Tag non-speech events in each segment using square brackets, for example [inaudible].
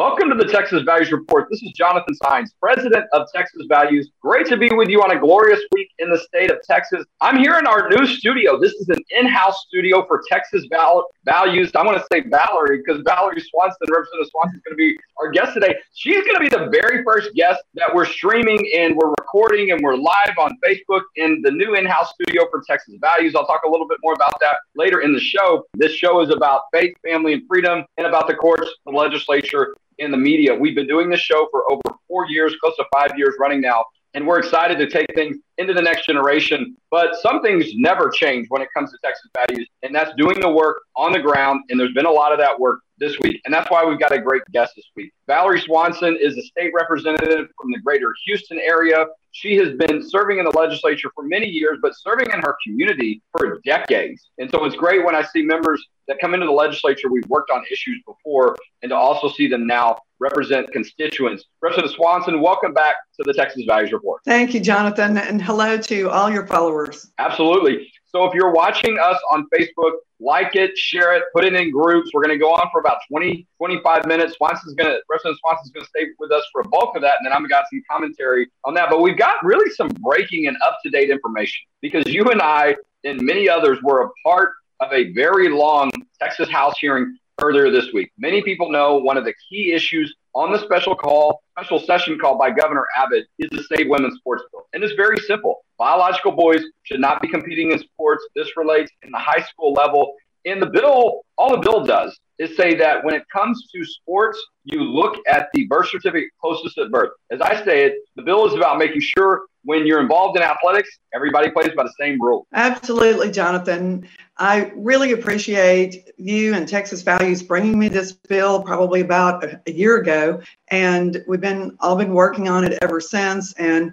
Welcome to the Texas Values Report. This is Jonathan Saenz, president of Texas Values. Great to be with you on a glorious week in the state of Texas. I'm here in our new studio. This is an in house studio for Texas Val- Values. I want to say Valerie because Valerie Swanson, Representative Swanson, is going to be our guest today. She's going to be the very first guest that we're streaming and we're recording and we're live on Facebook in the new in house studio for Texas Values. I'll talk a little bit more about that later in the show. This show is about faith, family, and freedom and about the courts, the legislature, in the media. We've been doing this show for over four years, close to five years running now. And we're excited to take things into the next generation. But some things never change when it comes to Texas values, and that's doing the work on the ground. And there's been a lot of that work this week. And that's why we've got a great guest this week. Valerie Swanson is a state representative from the greater Houston area. She has been serving in the legislature for many years, but serving in her community for decades. And so it's great when I see members that come into the legislature we've worked on issues before and to also see them now represent constituents. Representative Swanson, welcome back to the Texas Values Report. Thank you, Jonathan, and hello to all your followers. Absolutely. So if you're watching us on Facebook, like it, share it, put it in groups. We're going to go on for about 20, 25 minutes. Swanson's going to, Representative Swanson's going to stay with us for a bulk of that, and then I'm going to got some commentary on that. But we've got really some breaking and up to date information because you and I and many others were a part of a very long Texas House hearing earlier this week. Many people know one of the key issues on the special call, special session call by Governor Abbott is the Save Women's Sports Bill. And it's very simple. Biological boys should not be competing in sports. This relates in the high school level. In the bill, all the bill does is say that when it comes to sports, you look at the birth certificate closest at birth. As I say it, the bill is about making sure when you're involved in athletics, everybody plays by the same rules. Absolutely, Jonathan. I really appreciate you and Texas Values bringing me this bill probably about a, year ago, and we've been all been working on it ever since. And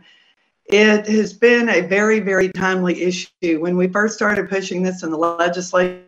it has been a very, very timely issue. When we first started pushing this in the legislature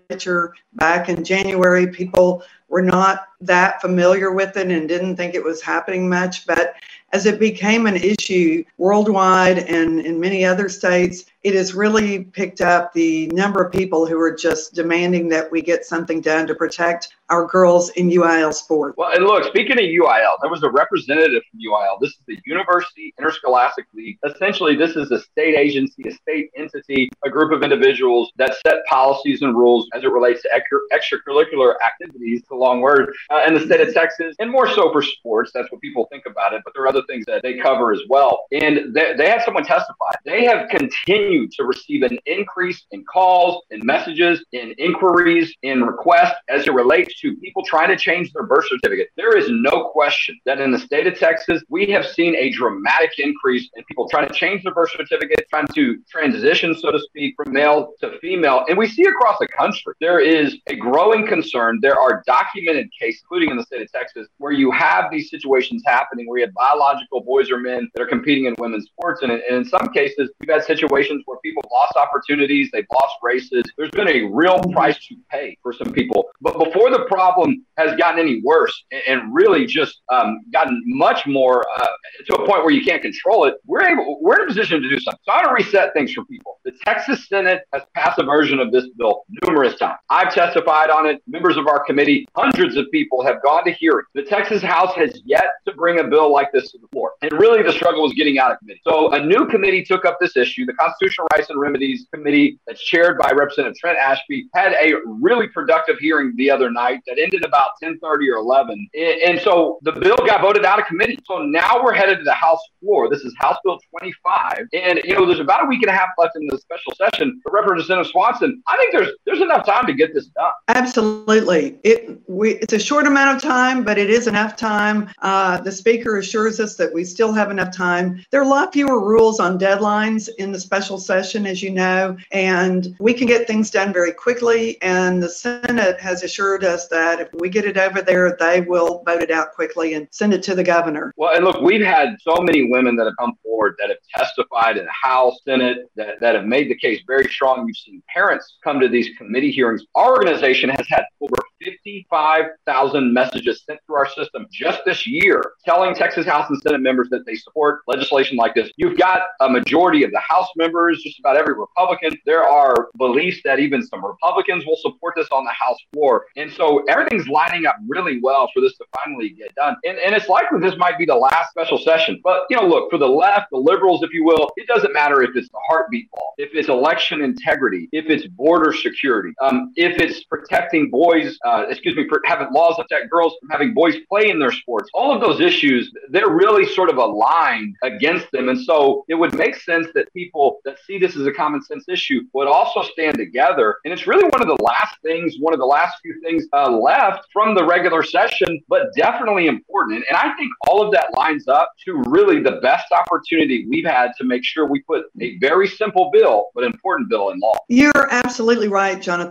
back in January, people were not that familiar with it and didn't think it was happening much. But as it became an issue worldwide and in many other states, it has really picked up the number of people who are just demanding that we get something done to protect our girls in UIL sport. Well, and look, speaking of UIL, there was a representative from UIL. This is the University Interscholastic League. Essentially, this is a state agency, a state entity, a group of individuals that set policies and rules as it relates to extracurricular activities, it's a long word, uh, in the state of Texas, and more so for sports. That's what people think about it, but there are other things that they cover as well. And they, they had someone testify. They have continued to receive an increase in calls, in messages, in inquiries, in requests as it relates to people trying to change their birth certificate. There is no question that in the state of Texas, we have seen a dramatic increase in people trying to change their birth certificate, trying to transition, so to speak, from male to female. And we see across the country, there is a growing concern. There are documented cases, including in the state of Texas, where you have these situations happening where you have biological boys or men that are competing in women's sports. And in, and in some cases, we've had situations where people lost opportunities, they've lost races. There's been a real price to pay for some people. But before the problem has gotten any worse and really just um, gotten much more uh, to a point where you can't control it, we're able, we're in a position to do something. So I want to reset things for people. The Texas Senate has passed a version of this bill numerous times. I've testified on it. Members of our committee, hundreds of people have gone to hearing. The Texas House has yet to bring a bill like this to the floor. And really, the struggle was getting out of committee. So a new committee took up this issue. The Constitutional Rights and Remedies Committee, that's chaired by Representative Trent Ashby, had a really productive hearing the other night that ended about 10:30 or 11. And so the bill got voted out of committee. So now we're headed to the House floor. This is House Bill 25, and you know there's about a week and a half left in the special session. But Representative Swanson, I think there's there's enough time to get this done. Absolutely, it we it's a short amount of time, but it is enough time. Uh, the Speaker assures us that we still have enough time. There are a lot fewer rules on deadlines in the special session, as you know, and we can get things done very quickly. And the Senate has assured us that if we get it over there, they will vote it out quickly and send it to the governor. Well, and look, we've had so many women that have come forward that have testified in the House, Senate, that, that have made the case very strong. You've seen parents come to these committee hearings. Our organization has had over 55,000 messages sent through our system just this year telling Texas House and Senate members that they support legislation like this. You've got a majority of the House members, just about every Republican. There are beliefs that even some Republicans will support this on the House floor. And so everything's lining up really well for this to finally get done. And, and it's likely this might be the last special session. But, you know, look, for the left, the liberals, if you will, it doesn't matter if it's the heartbeat law, if it's election integrity, if it's border security, um, if it's protecting boys, uh, excuse me, having laws that protect girls from having boys play in their sports. All of those issues, they're really sort of aligned against them. And so it would make sense that people that see this as a common sense issue would also stand together. And it's really one of the last things, one of the last few things uh, left from the regular session, but definitely important. And I think all of that lines up to really the best opportunity we've had to make sure we put a very simple bill, but important bill in law. You're absolutely right, Jonathan.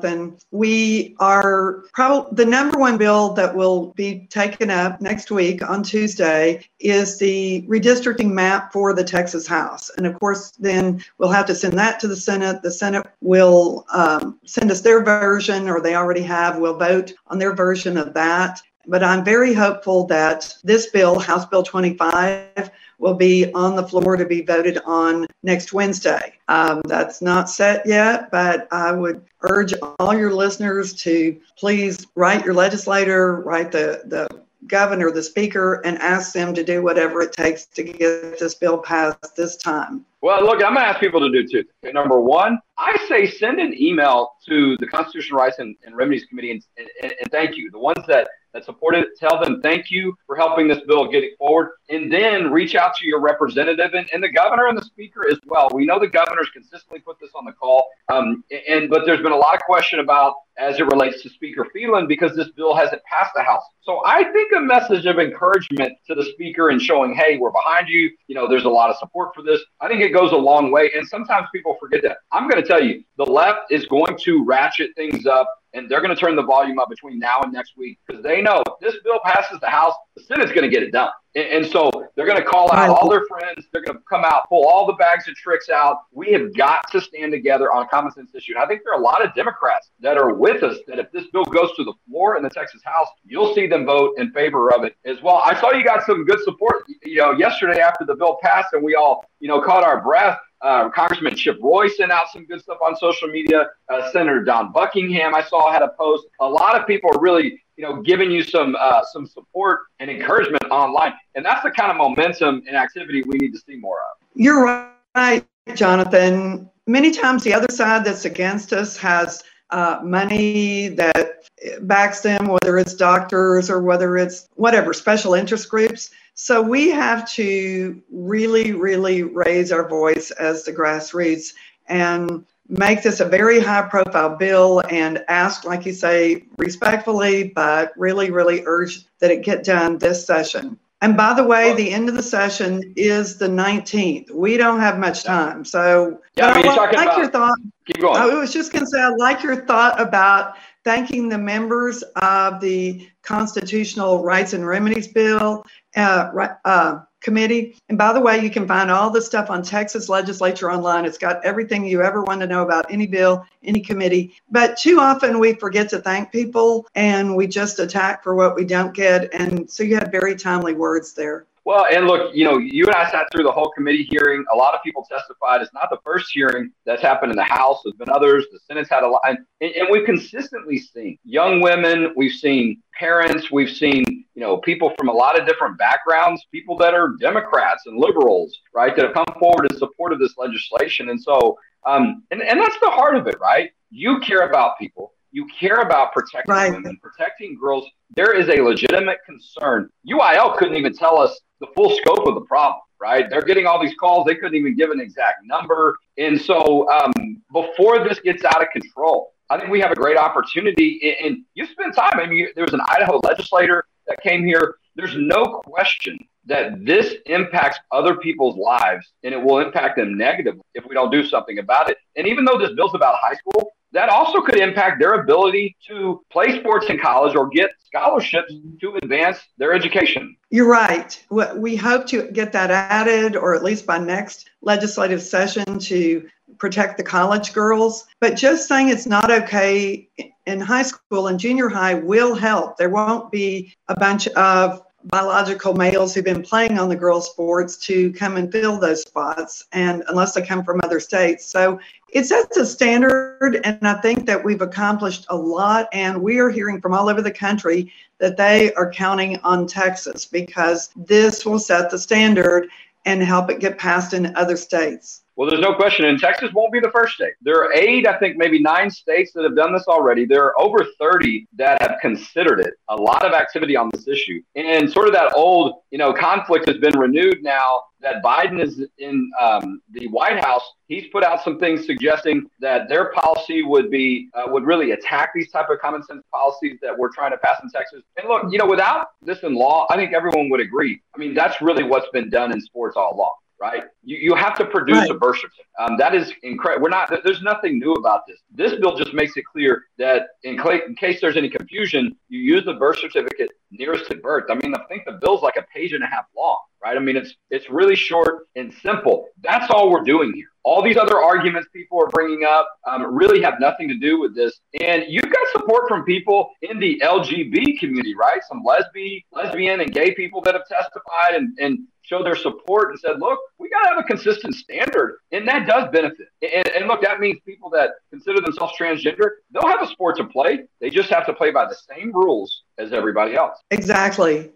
We are probably the number one bill that will be taken up next week on Tuesday is the redistricting map for the Texas House. And of course, then we'll have to send that to the Senate. The Senate will um, send us their version, or they already have. We'll vote on their version of that. But I'm very hopeful that this bill, House Bill 25, will be on the floor to be voted on next Wednesday. Um, that's not set yet, but I would urge all your listeners to please write your legislator, write the, the governor, the speaker, and ask them to do whatever it takes to get this bill passed this time. Well, look, I'm going to ask people to do two. Number one, I say send an email to the Constitutional Rights and, and Remedies Committee and, and, and, thank you. The ones that, that supported it, tell them thank you for helping this bill get it forward. And then reach out to your representative and, and the governor and the speaker as well. We know the governor's consistently put this on the call. Um, and But there's been a lot of question about as it relates to Speaker Phelan because this bill hasn't passed the House. So I think a message of encouragement to the speaker and showing, hey, we're behind you. You know, there's a lot of support for this. I think it goes a long way. And sometimes people forget that. I'm going to tell you, the left is going to ratchet things up and they're going to turn the volume up between now and next week because they know if this bill passes the House, the Senate's going to get it done. And, so they're going to call out all their friends. They're going to come out, pull all the bags of tricks out. We have got to stand together on a common sense issue. And I think there are a lot of Democrats that are with us that if this bill goes to the floor in the Texas House, you'll see them vote in favor of it as well. I saw you got some good support, you know, yesterday after the bill passed and we all, you know, caught our breath. Uh, Congressman Chip Roy sent out some good stuff on social media. Uh, Senator Dawn Buckingham, I saw, had a post. A lot of people are really, you know, giving you some uh, some support and encouragement online, and that's the kind of momentum and activity we need to see more of. You're right, Jonathan. Many times, the other side that's against us has uh, money that backs them, whether it's doctors or whether it's whatever special interest groups. So we have to really, really raise our voice as the grassroots and make this a very high profile bill and ask, like you say, respectfully, but really, really urge that it get done this session. And by the way, the end of the session is the 19th. We don't have much time. So, yeah, I, like your thought. Keep going. I was just going to say, I like your thought about thanking the members of the Constitutional Rights and Remedies Bill uh, uh, Committee. And by the way, you can find all the stuff on Texas Legislature online. It's got everything you ever want to know about any bill, any committee. But too often we forget to thank people and we just attack for what we don't get. And so you had very timely words there. Well, and look, you know, you and I sat through the whole committee hearing. A lot of people testified. It's not the first hearing that's happened in the House. There's been others. The Senate's had a lot. And, and we've consistently seen young women. We've seen parents. We've seen, you know, people from a lot of different backgrounds, people that are Democrats and liberals, right, that have come forward in support of this legislation. And so, um, and, and that's the heart of it, right? You care about people you care about protecting right. women, protecting girls. There is a legitimate concern. UIL couldn't even tell us the full scope of the problem, right? They're getting all these calls. They couldn't even give an exact number. And so um, before this gets out of control, I think we have a great opportunity. And you spend time. I mean, there was an Idaho legislator that came here. There's no question that this impacts other people's lives and it will impact them negatively if we don't do something about it. And even though this bill's about high school, that also could impact their ability to play sports in college or get scholarships to advance their education. You're right. We hope to get that added, or at least by next legislative session, to protect the college girls, but just saying it's not okay in high school and junior high will help. There won't be a bunch of biological males who've been playing on the girls' sports to come and fill those spots, and unless they come from other states. So it sets a standard, and I think that we've accomplished a lot. And we are hearing from all over the country that they are counting on Texas because this will set the standard and help it get passed in other states. Well, there's no question, and Texas won't be the first state. There are eight, I think, maybe nine states that have done this already. There are over 30 that have considered it. A lot of activity on this issue, and sort of that old, you know, conflict has been renewed now that Biden is in um, the White House. He's put out some things suggesting that their policy would be uh, would really attack these type of common sense policies that we're trying to pass in Texas. And look, you know, without this in law, I think everyone would agree. I mean, that's really what's been done in sports all along right? You, you have to produce right. a birth certificate. Um, that is incredible. We're not, there's nothing new about this. This bill just makes it clear that in, cl- in case there's any confusion, you use the birth certificate nearest to birth. I mean, I think the bill's like a page and a half long, right? I mean, it's, it's really short and simple. That's all we're doing here. All these other arguments people are bringing up um, really have nothing to do with this. And you've got support from people in the LGB community, right? Some lesbian, lesbian and gay people that have testified and, and show their support and said, look, we got to have a consistent standard. And that does benefit. And, and, look, that means people that consider themselves transgender, they'll have a sport to play. They just have to play by the same rules as everybody else. Exactly.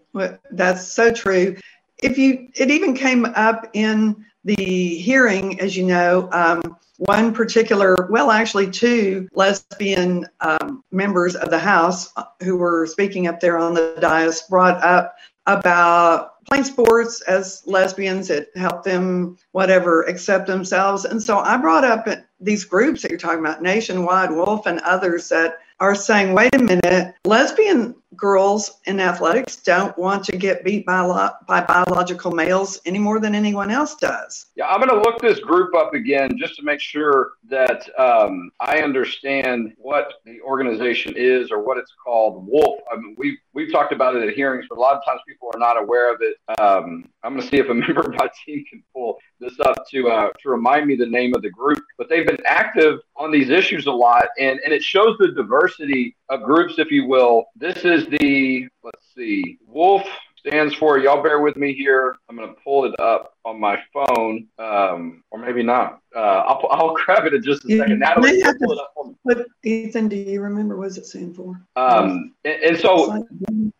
That's so true. If you, it even came up in the hearing, as you know, um, one particular, well, actually, two lesbian um, members of the House who were speaking up there on the dais brought up about playing sports as lesbians. It helped them, whatever, accept themselves. And so I brought up these groups that you're talking about, Nationwide Wolf and others that are saying, wait a minute, lesbian girls in athletics don't want to get beat by, by biological males any more than anyone else does. Yeah, I'm going to look this group up again just to make sure that um, I understand what the organization is or what it's called. Wolf. I mean, we've we've talked about it at hearings, but a lot of times people are not aware of it. Um, I'm going to see if a [laughs] member of my team can pull this up to uh, to remind me the name of the group. But they've been active on these issues a lot, and and it shows the diversity of groups, if you will. This is the let's see, Wolf stands for. Y'all bear with me here. I'm going to pull it up on my phone, um, or maybe not. Uh, I'll, I'll [laughs] grab it in just a you second. Natalie, pull it up me. But Ethan, do you remember what it stand for? Um, and, and so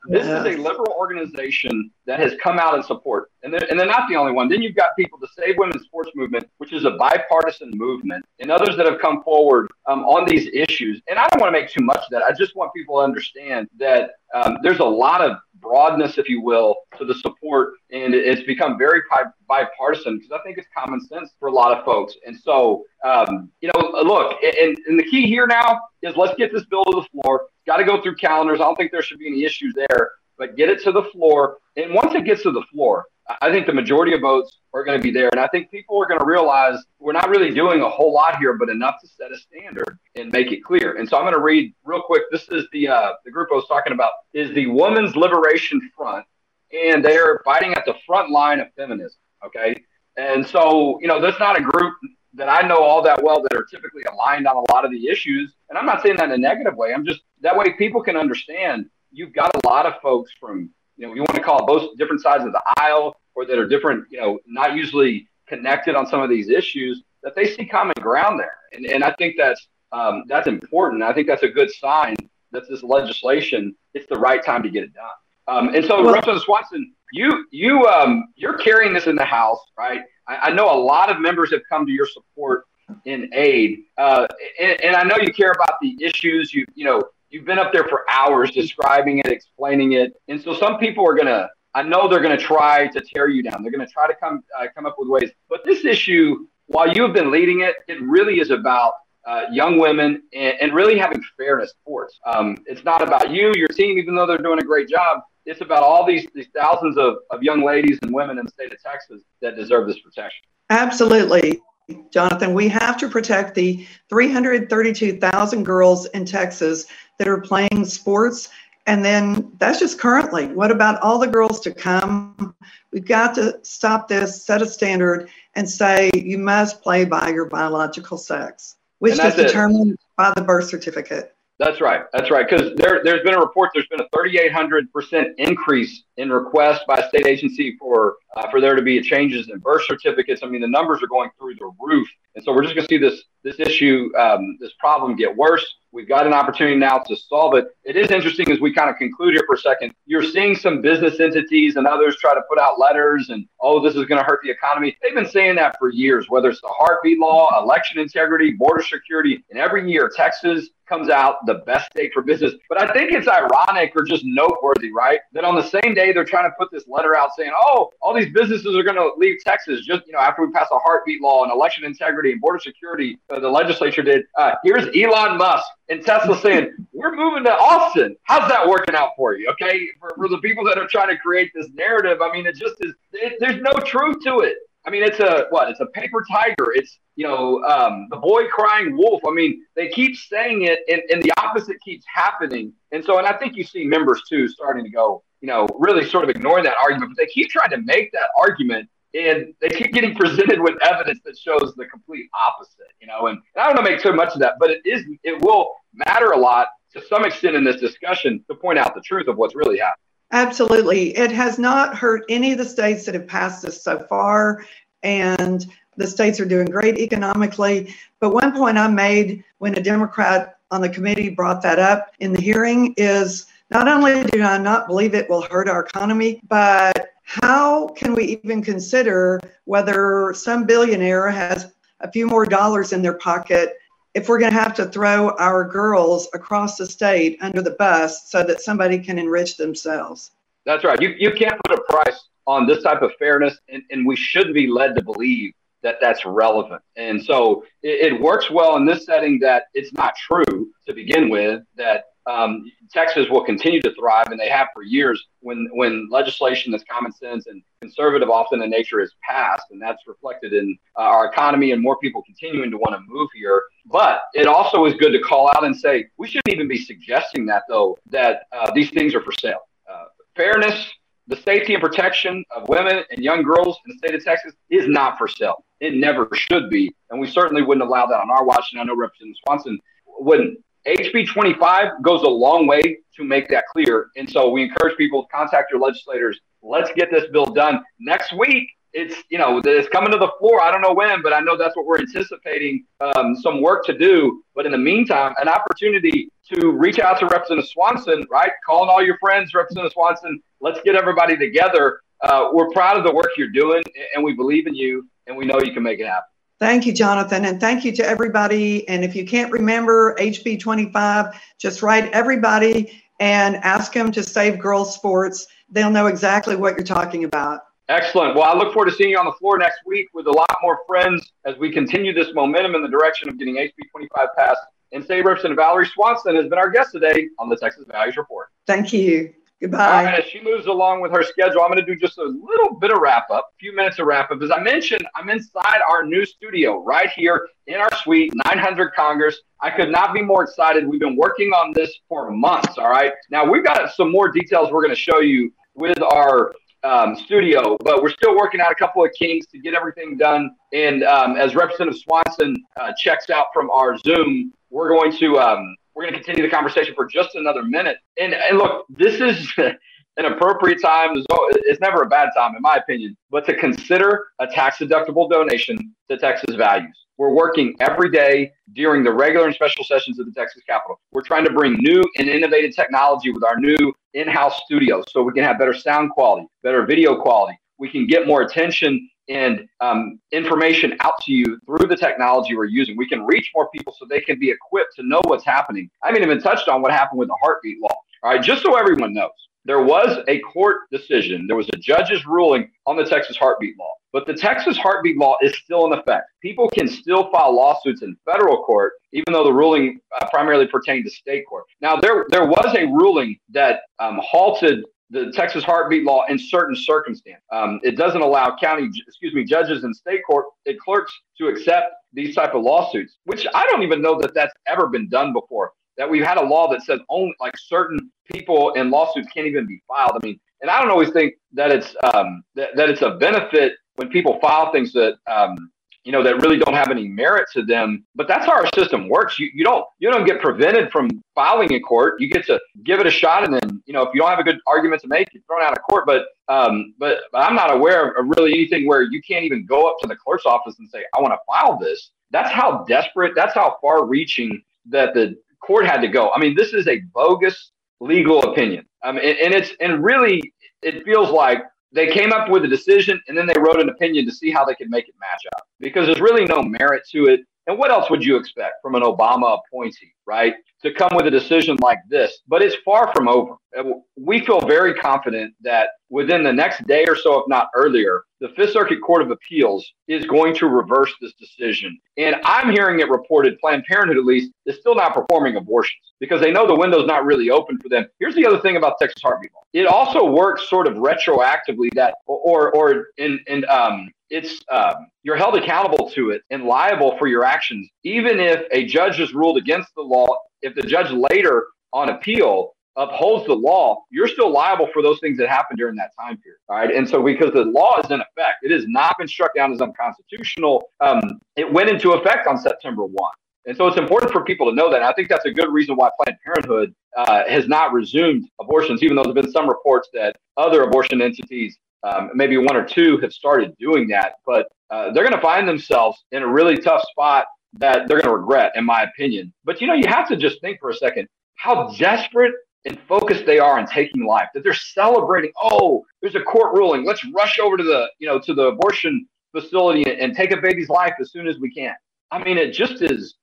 this is a liberal organization that has come out in support, and they're, and they're not the only one. Then you've got people, the Save Women's Sports Movement, which is a bipartisan movement, and others that have come forward um, on these issues. And I don't want to make too much of that. I just want people to understand that um, there's a lot of broadness, if you will, to the support, and it's become very bipartisan because I think it's common sense for a lot of folks. And so, um, you know, look, and, and the key here now is let's get this bill to the floor. Got to go through calendars. I don't think there should be any issues there, but get it to the floor. And once it gets to the floor, I think the majority of votes are going to be there. And I think people are going to realize we're not really doing a whole lot here, but enough to set a standard and make it clear. And so I'm going to read real quick. This is the, uh, the group I was talking about is the Women's Liberation Front, and they're fighting at the front line of feminism. Okay. And so, you know, that's not a group that I know all that well that are typically aligned on a lot of the issues. And I'm not saying that in a negative way. I'm just that way people can understand you've got a lot of folks from you know, you want to call it both different sides of the aisle or that are different, you know, not usually connected on some of these issues, that they see common ground there. And, and I think that's, um, that's important. I think that's a good sign that this legislation, it's the right time to get it done. Um, and so, well, Representative Swanson, you you um, you're carrying this in the House, right? I, I, know a lot of members have come to your support in aid, uh, and, and, I know you care about the issues. You you know you've been up there for hours describing it, explaining it, and so some people are gonna. I know they're gonna try to tear you down. They're gonna try to come uh, come up with ways. But this issue, while you have been leading it, it really is about uh, young women and, and, really having fairness sports. Um, it's not about you, your team, even though they're doing a great job. It's about all these, these thousands of, of young ladies and women in the state of Texas that deserve this protection. Absolutely. Jonathan, we have to protect the 332,000 girls in Texas that are playing sports And then that's just currently. What about all the girls to come? We've got to stop this, set a standard, and say you must play by your biological sex, which is determined it. by the birth certificate. That's right. That's right. Because there, there's been a report. There's been a 3,800 percent increase in requests by state agency for uh, for there to be changes in birth certificates. I mean, the numbers are going through the roof, and so we're just going to see this this issue, um, this problem get worse. We've got an opportunity now to solve it. It is interesting as we kind of conclude here for a second. You're seeing some business entities and others try to put out letters and, oh, this is going to hurt the economy. They've been saying that for years, whether it's the heartbeat law, election integrity, border security. And every year, Texas comes out the best state for business. But I think it's ironic or just noteworthy, right? That on the same day they're trying to put this letter out saying, oh, all these businesses are going to leave Texas just, you know, after we pass a heartbeat law and election integrity and border security, uh, the legislature did. Uh, here's Elon Musk and Tesla saying, [laughs] we're moving to Austin. How's that working out for you? Okay. For, for the people that are trying to create this narrative, I mean, it just is, it, there's no truth to it. I mean, it's a what? It's a paper tiger. It's you know um, the boy crying wolf. I mean, they keep saying it, and, and the opposite keeps happening. And so, and I think you see members too starting to go, you know, really sort of ignoring that argument, but they keep trying to make that argument and they keep getting [laughs] presented with evidence that shows the complete opposite, you know. And, and I don't want to make too much of that, but it is it will matter a lot to some extent in this discussion to point out the truth of what's really happening. Absolutely, it has not hurt any of the states that have passed this so far, and the states are doing great economically. But one point I made when a Democrat on the committee brought that up in the hearing is not only do I not believe it will hurt our economy, but how can we even consider whether some billionaire has a few more dollars in their pocket if we're going to have to throw our girls across the state under the bus so that somebody can enrich themselves? That's right. You, you can't put a price on this type of fairness, and, and we shouldn't be led to believe that that's relevant. And so it, it works well in this setting that it's not true to begin with, that um, Texas will continue to thrive, and they have for years when when legislation that's common sense and conservative often in nature is passed, and that's reflected in uh, our economy and more people continuing to want to move here. But it also is good to call out and say we shouldn't even be suggesting that though that uh, these things are for sale. Uh, fairness, the safety and protection of women and young girls in the state of Texas is not for sale. It never should be, and we certainly wouldn't allow that on our watch. And I know Representative Swanson wouldn't HB 25 goes a long way to make that clear. And so we encourage people to contact your legislators. Let's get this bill done next week. It's you know it's coming to the floor. I don't know when, but I know that's what we're anticipating. Um, some work to do, but in the meantime, an opportunity to reach out to Representative Swanson. Right, calling all your friends, Representative Swanson. Let's get everybody together. Uh, we're proud of the work you're doing, and we believe in you, and we know you can make it happen. Thank you, Jonathan, and thank you to everybody. And if you can't remember HB 25, just write everybody and ask them to save girls sports. They'll know exactly what you're talking about. Excellent. Well, I look forward to seeing you on the floor next week with a lot more friends as we continue this momentum in the direction of getting HB 25 passed. And State Representative Valerie Swanson has been our guest today on the Texas Values Report. Thank you. Goodbye. as she moves along with her schedule, I'm going to do just a little bit of wrap up, a few minutes of wrap up. As I mentioned, I'm inside our new studio right here in our suite, 900 Congress. I could not be more excited. We've been working on this for months. All right. Now we've got some more details we're going to show you with our um, studio, but we're still working out a couple of kinks to get everything done. And um, as Representative Swanson uh, checks out from our Zoom, we're going to um, we're going to continue the conversation for just another minute. And, and look, this is [laughs] an appropriate time. It's never a bad time, in my opinion, but to consider a tax deductible donation to Texas Values. We're working every day during the regular and special sessions of the Texas Capitol. We're trying to bring new and innovative technology with our new in house studios so we can have better sound quality, better video quality. We can get more attention and um, information out to you through the technology we're using. We can reach more people so they can be equipped to know what's happening. I haven't even touched on what happened with the heartbeat law. All right, just so everyone knows, there was a court decision, there was a judge's ruling on the Texas heartbeat law, but the Texas heartbeat law is still in effect. People can still file lawsuits in federal court, even though the ruling uh, primarily pertained to state court. Now, there there was a ruling that um, halted the Texas heartbeat law in certain circumstances. Um, it doesn't allow county, excuse me, judges and state court and clerks to accept these type of lawsuits, which I don't even know that that's ever been done before. that we've had a law that says only like certain people and lawsuits can't even be filed. I mean, and I don't always think that it's um, that, that it's a benefit when people file things that um, you know that really don't have any merit to them. But that's how our system works. You, you don't you don't get prevented from filing in court. You get to give it a shot and then you know if you don't have a good argument to make you're thrown out of court. But um but, but i'm not aware of really anything where you can't even go up to the clerk's office and say i want to file this. That's how desperate that's how far reaching that the court had to go. I mean this is a bogus legal opinion. Um, and, and it's and really it feels like they came up with a decision and then they wrote an opinion to see how they could make it match up because there's really no merit to it. And what else would you expect from an Obama appointee, right? To come with a decision like this, but it's far from over. We feel very confident that within the next day or so, if not earlier, the Fifth Circuit Court of Appeals is going to reverse this decision. And I'm hearing it reported, Planned Parenthood at least, is still not performing abortions because they know the window's not really open for them. Here's the other thing about Texas heartbeat law. It also works sort of retroactively that, or, or in, in, um, it's um, you're held accountable to it and liable for your actions, even if a judge has ruled against the law. If the judge later on appeal upholds the law, you're still liable for those things that happened during that time period. Right. And so because the law is in effect, it has not been struck down as unconstitutional. Um, it went into effect on September 1. And so it's important for people to know that. And I think that's a good reason why Planned Parenthood uh, has not resumed abortions, even though there have been some reports that other abortion entities, um, maybe one or two, have started doing that. But uh, they're going to find themselves in a really tough spot that they're going to regret, in my opinion. But you know, you have to just think for a second how desperate and focused they are on taking life, that they're celebrating, oh, there's a court ruling. Let's rush over to the, you know, to the abortion facility and, take a baby's life as soon as we can. I mean, it just is.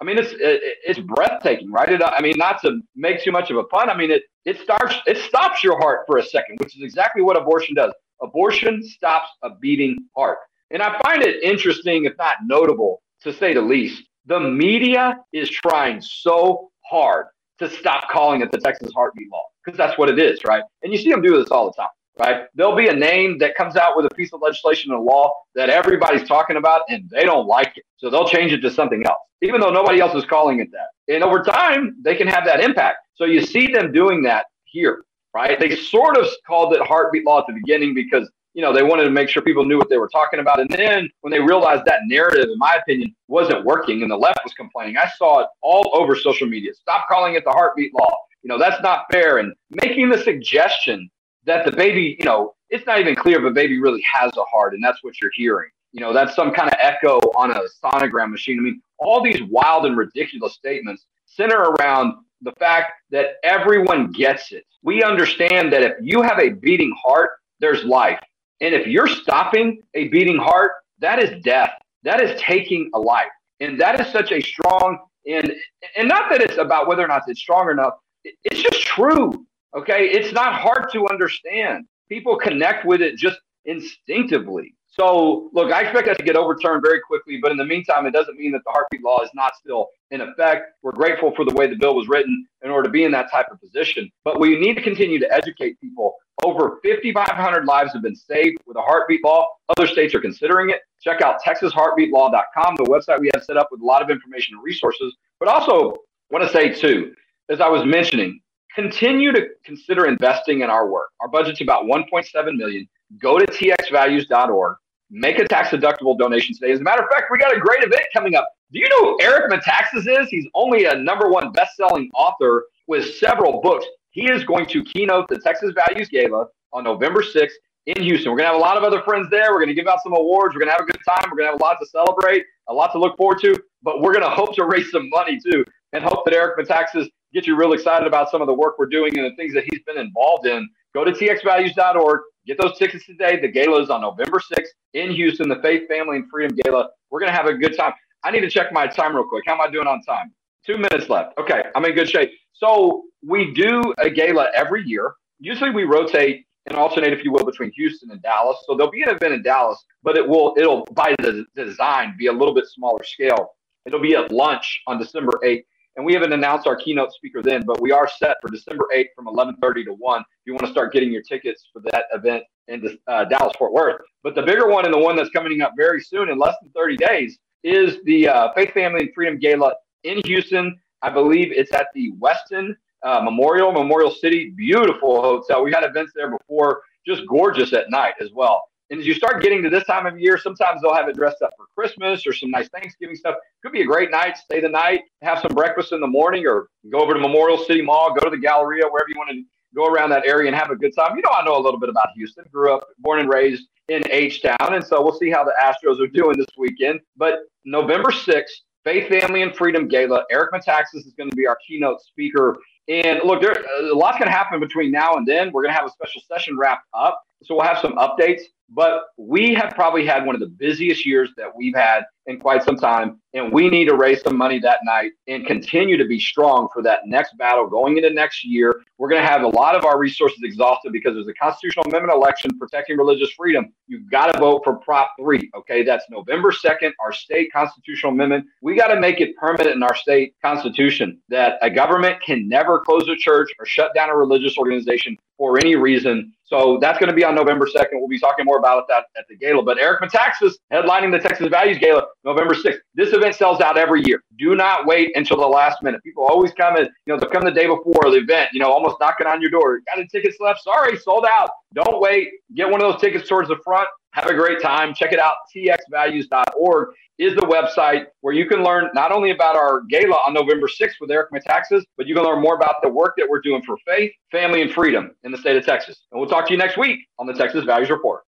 I mean, it's it, it's breathtaking, right? It, I mean, not to make too much of a pun. I mean, it it starts it stops your heart for a second, which is exactly what abortion does. Abortion stops a beating heart, and I find it interesting, if not notable, to say the least. The media is trying so hard to stop calling it the Texas heartbeat law because that's what it is, right? And you see them do this all the time, right? There'll be a name that comes out with a piece of legislation or law that everybody's talking about and they don't like it. So they'll change it to something else, even though nobody else is calling it that. And over time, they can have that impact. So you see them doing that here, right? They sort of called it heartbeat law at the beginning because you know, they wanted to make sure people knew what they were talking about. And then when they realized that narrative, in my opinion, wasn't working and the left was complaining, I saw it all over social media. Stop calling it the heartbeat law. You know, that's not fair. And making the suggestion that the baby, you know, it's not even clear if a baby really has a heart. And that's what you're hearing. You know, that's some kind of echo on a sonogram machine. I mean, all these wild and ridiculous statements center around the fact that everyone gets it. We understand that if you have a beating heart, there's life. And if you're stopping a beating heart, that is death. That is taking a life. And that is such a strong and and not that it's about whether or not it's strong enough. It's just true. Okay. It's not hard to understand. People connect with it just instinctively. So, look, I expect that to get overturned very quickly, but in the meantime, it doesn't mean that the heartbeat law is not still in effect. We're grateful for the way the bill was written in order to be in that type of position. But we need to continue to educate people. Over 5,500 lives have been saved with a heartbeat law. Other states are considering it. Check out TexasHeartbeatLaw.com, the website we have set up with a lot of information and resources. But also, want to say too, as I was mentioning, continue to consider investing in our work. Our budget's about 1.7 million. Go to txvalues.org make a tax deductible donation today. As a matter of fact, we got a great event coming up. Do you know who Eric Metaxas is? He's only a number one best-selling author with several books. He is going to keynote the Texas Values Gala on November 6th in Houston. We're going to have a lot of other friends there. We're going to give out some awards. We're going to have a good time. We're going to have a lot to celebrate, a lot to look forward to, but we're going to hope to raise some money too and hope that Eric Metaxas gets you real excited about some of the work we're doing and the things that he's been involved in. Go to txvalues.org. Get those tickets today. The gala is on November 6th in Houston, the Faith, Family, and Freedom Gala. We're going to have a good time. I need to check my time real quick. How am I doing on time? Two minutes left. Okay, I'm in good shape. So we do a gala every year. Usually we rotate and alternate, if you will, between Houston and Dallas. So there'll be an event in Dallas, but it will it'll by the design be a little bit smaller scale. It'll be at lunch on December 8th and we haven't announced our keynote speaker then, but we are set for December 8th from 11:30 to 1. If you want to start getting your tickets for that event in uh, Dallas Fort Worth, but the bigger one and the one that's coming up very soon in less than 30 days is the uh, Faith, Family, and Freedom Gala in Houston. I believe it's at the Westin uh, Memorial, Memorial City. Beautiful hotel. We had events there before, just gorgeous at night as well. And as you start getting to this time of year, sometimes they'll have it dressed up for Christmas or some nice Thanksgiving stuff. Could be a great night, stay the night, have some breakfast in the morning, or go over to Memorial City Mall, go to the Galleria, wherever you want to go around that area and have a good time. You know, I know a little bit about Houston, grew up, born and raised in H Town. And so we'll see how the Astros are doing this weekend. But November 6th, Faith, Family, and Freedom Gala. Eric Metaxas is going to be our keynote speaker. And look, there uh, a lot's going to happen between now and then. We're going to have a special session wrapped up. So we'll have some updates. But we have probably had one of the busiest years that we've had in quite some time. And we need to raise some money that night and continue to be strong for that next battle going into next year. We're going to have a lot of our resources exhausted because there's a constitutional amendment election protecting religious freedom. You've got to vote for Prop 3. Okay. That's November 2nd, our state constitutional amendment. We got to make it permanent in our state constitution that a government can never close a church or shut down a religious organization for any reason. So that's going to be on November 2nd. We'll be talking more about that at the gala. But Eric Metaxas headlining the Texas Values Gala November 6th. This event sells out every year. Do not wait until the last minute. People always come in, you know, they'll come the day before the event, you know, almost knocking on your door. Got any tickets left? Sorry, sold out. Don't wait. Get one of those tickets towards the front. Have a great time. Check it out. txvalues.org is the website where you can learn not only about our gala on November 6th with Eric Metaxas, but you can learn more about the work that we're doing for faith, family, and freedom in the state of Texas. And we'll talk to you next week on the Texas Values Report.